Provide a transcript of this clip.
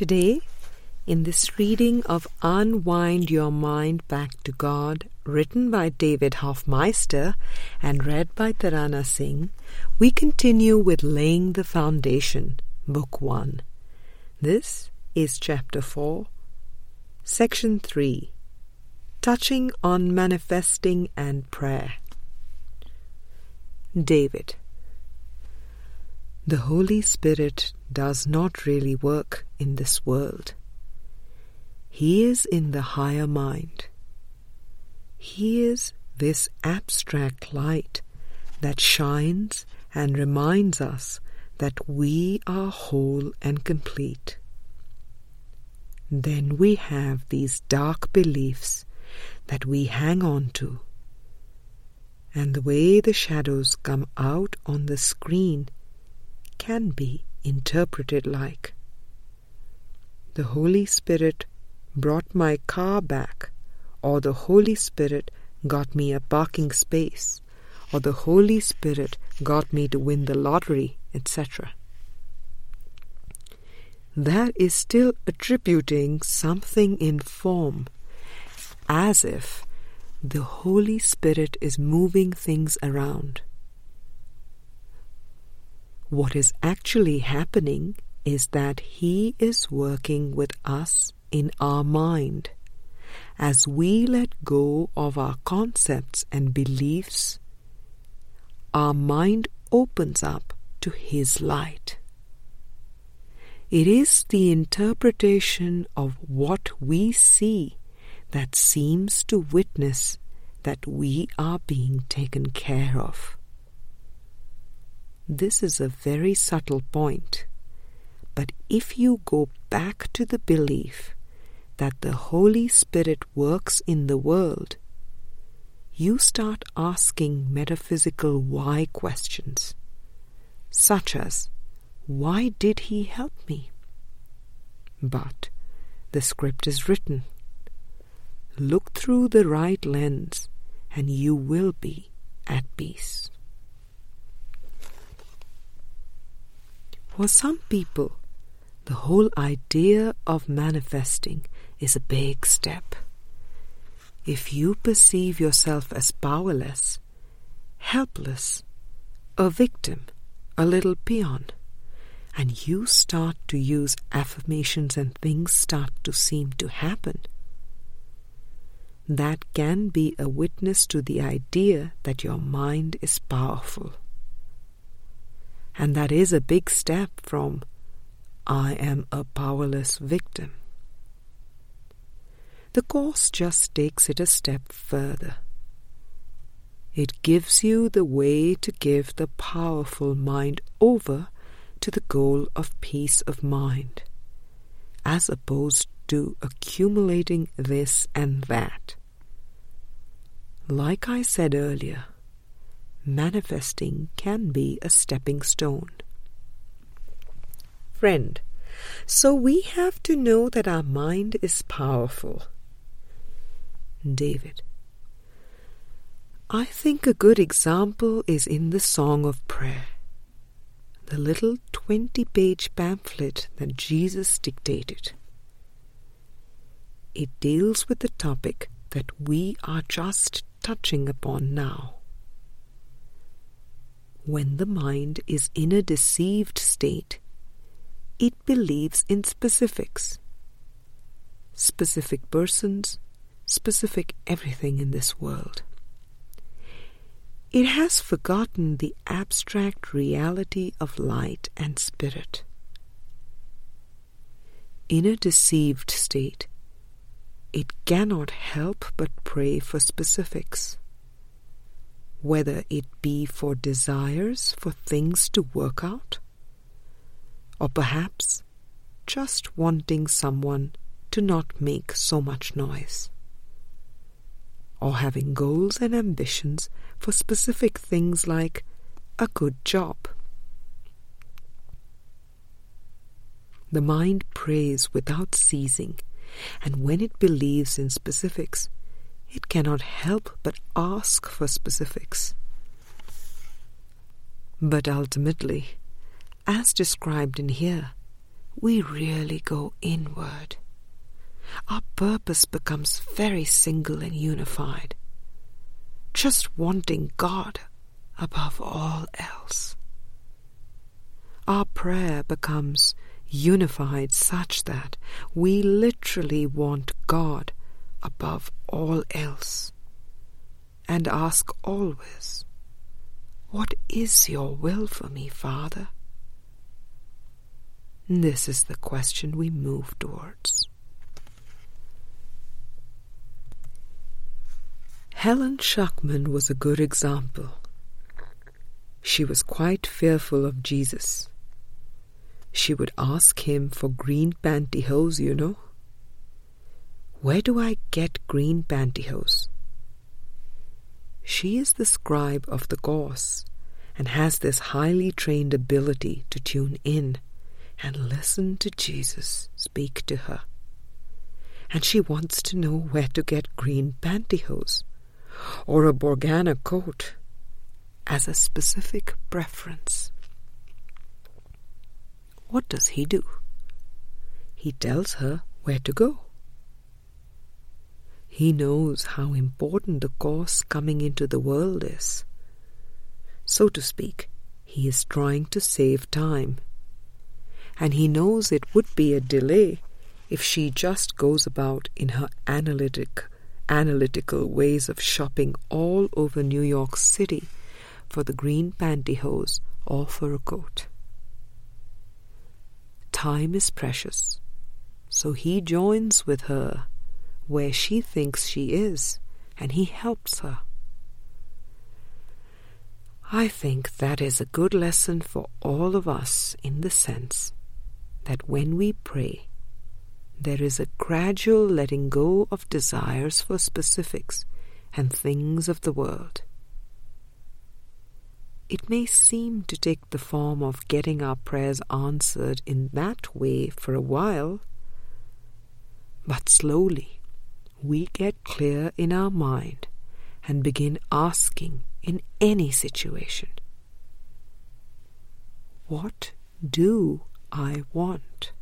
Today, in this reading of Unwind Your Mind Back to God, written by David Hoffmeister and read by Tarana Singh, we continue with Laying the Foundation, Book 1. This is Chapter 4, Section 3, Touching on Manifesting and Prayer. David. The Holy Spirit does not really work in this world. He is in the higher mind. He is this abstract light that shines and reminds us that we are whole and complete. Then we have these dark beliefs that we hang on to. And the way the shadows come out on the screen can be interpreted like the Holy Spirit brought my car back, or the Holy Spirit got me a parking space, or the Holy Spirit got me to win the lottery, etc. That is still attributing something in form, as if the Holy Spirit is moving things around. What is actually happening is that He is working with us in our mind. As we let go of our concepts and beliefs, our mind opens up to His light. It is the interpretation of what we see that seems to witness that we are being taken care of. This is a very subtle point, but if you go back to the belief that the Holy Spirit works in the world, you start asking metaphysical why questions, such as, Why did He help me? But the script is written. Look through the right lens, and you will be at peace. For some people, the whole idea of manifesting is a big step. If you perceive yourself as powerless, helpless, a victim, a little peon, and you start to use affirmations and things start to seem to happen, that can be a witness to the idea that your mind is powerful. And that is a big step from I am a powerless victim. The Course just takes it a step further. It gives you the way to give the powerful mind over to the goal of peace of mind, as opposed to accumulating this and that. Like I said earlier, manifesting can be a stepping stone. Friend, so we have to know that our mind is powerful. David, I think a good example is in the Song of Prayer, the little 20 page pamphlet that Jesus dictated. It deals with the topic that we are just touching upon now when the mind is in a deceived state, it believes in specifics. Specific persons, specific everything in this world. It has forgotten the abstract reality of light and spirit. In a deceived state, it cannot help but pray for specifics whether it be for desires for things to work out, or perhaps just wanting someone to not make so much noise, or having goals and ambitions for specific things like a good job. The mind prays without ceasing, and when it believes in specifics, it cannot help but ask for specifics. But ultimately, as described in here, we really go inward. Our purpose becomes very single and unified, just wanting God above all else. Our prayer becomes unified such that we literally want God above all else and ask always, What is your will for me, Father? This is the question we move towards. Helen Schucman was a good example. She was quite fearful of Jesus. She would ask him for green pantyhose, you know. Where do I get green pantyhose? She is the scribe of the Course and has this highly trained ability to tune in and listen to Jesus speak to her. And she wants to know where to get green pantyhose or a Borgana coat as a specific preference. What does he do? He tells her where to go. He knows how important the course coming into the world is. So to speak, he is trying to save time. And he knows it would be a delay if she just goes about in her analytic analytical ways of shopping all over New York City for the green pantyhose or for a coat. Time is precious, so he joins with her where she thinks she is, and he helps her. I think that is a good lesson for all of us in the sense that when we pray, there is a gradual letting go of desires for specifics and things of the world. It may seem to take the form of getting our prayers answered in that way for a while, but slowly we get clear in our mind and begin asking in any situation What do I want?